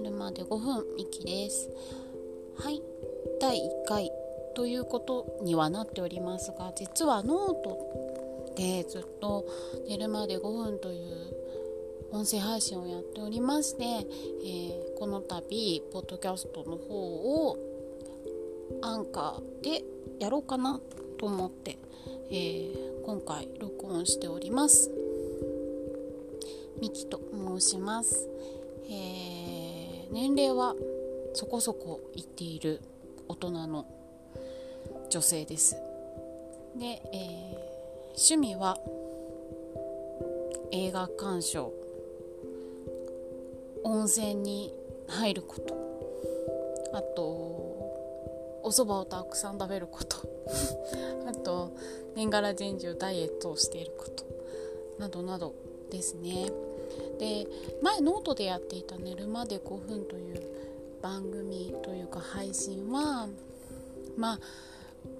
寝るまで5分ミキです。はい。第1回ということにはなっておりますが実はノートでずっと寝るまで5分という音声配信をやっておりまして、えー、この度ポッドキャストの方をアンカーでやろうかなと思って、えー、今回録音しております。ミキと申します、えー、年齢はそこそこいっている大人の女性です。で、えー、趣味は映画鑑賞。温泉に入ること。あとお蕎麦をたくさん食べること。あと年がら年中ダイエットをしていること。などなどですね。で前ノートでやっていた「寝るまで5分」という番組というか配信はまあ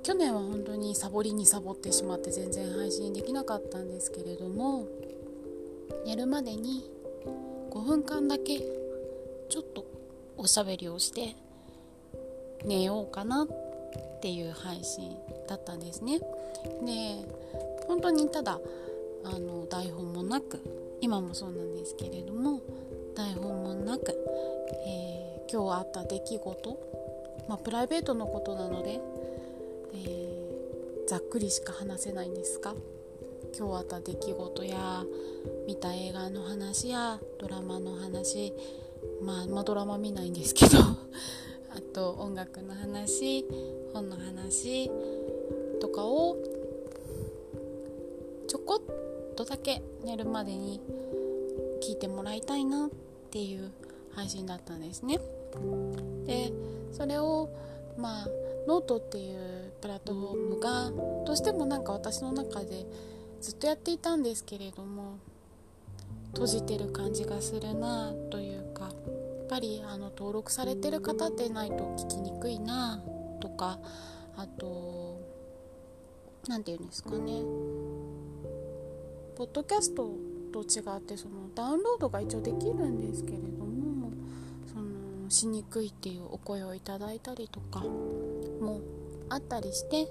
去年は本当にサボりにサボってしまって全然配信できなかったんですけれども寝るまでに5分間だけちょっとおしゃべりをして寝ようかなっていう配信だったんですね。で本当にただあの台本もなく今もそうなんですけれども台本もなく、えー、今日あった出来事、まあ、プライベートのことなので、えー、ざっくりしか話せないんですが今日あった出来事や見た映画の話やドラマの話まあ、まあ、ドラマ見ないんですけど あと音楽の話本の話とかをちょこっとだけ寝るまでに聞いてもらいたいなっていう配信だったんですね。でそれをまあノートっていうプラットフォームがどうしてもなんか私の中でずっとやっていたんですけれども閉じてる感じがするなというかやっぱりあの登録されてる方でないと聞きにくいなとかあと何て言うんですかね。ポッドキャストと違ってそのダウンロードが一応できるんですけれどもそのしにくいっていうお声をいただいたりとかもあったりして、え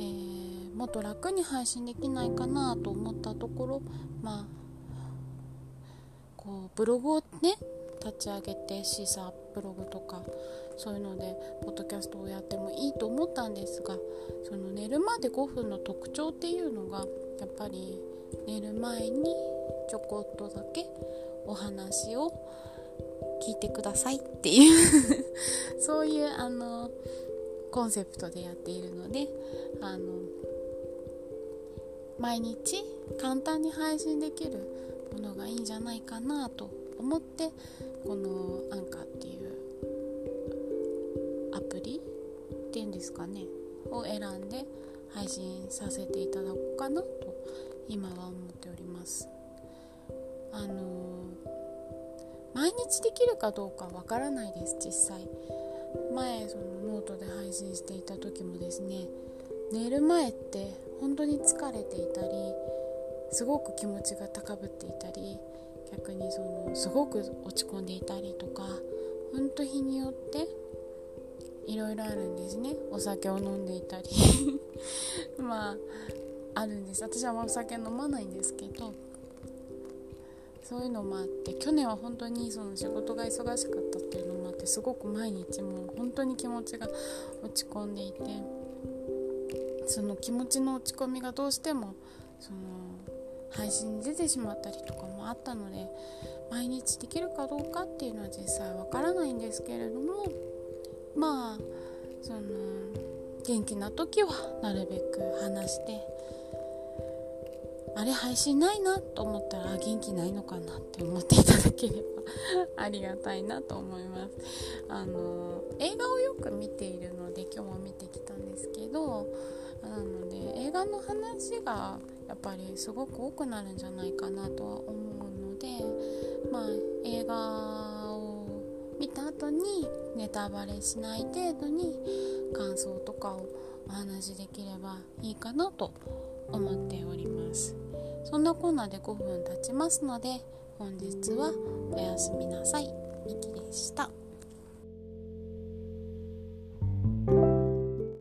ー、もっと楽に配信できないかなと思ったところまあこうブログをね立ち上げてシーサーブログとかそういうのでポッドキャストをやってもいいと思ったんですがその寝るまで5分の特徴っていうのがやっぱり寝る前にちょこっとだけお話を聞いてくださいっていう。そういうあのコンセプトでやっているのであの毎日簡単に配信できるものがいいんじゃないかなと思ってこのアンカーっていうアプリっていうんですかねを選んで配信させていただこうかなと今は思っております。あの、毎日できるかどうかわからないです実際。前そのノートで配信していた時もですね寝る前って本当に疲れていたりすごく気持ちが高ぶっていたり逆にそのすごく落ち込んでいたりとか本当日によっていろいろあるんですね。お酒を飲んでいたり。まああるんです。私はお酒飲まないんですけどそういうのもあって去年は本当にその仕事が忙しかったっていうのもあってすごく毎日もう本当に気持ちが落ち込んでいてその気持ちの落ち込みがどうしてもその配信に出てしまったりとかもあったので毎日できるかどうかっていうのは実際わからないんですけれどもまあその元気な時はなるべく話してあれ配信ないなと思ったら元気ないのかなって思っていただければありがたいなと思います。あの映画をよく見ているので今日も見てきたんですけどなので映画の話がやっぱりすごく多くなるんじゃないかなとは思うのでまあ映画を見た後にネタバレしない程度に感想とかをお話しできればいいかなと思っております。そんなこんなで5分経ちますので本日はおやすみなさい。ミキでした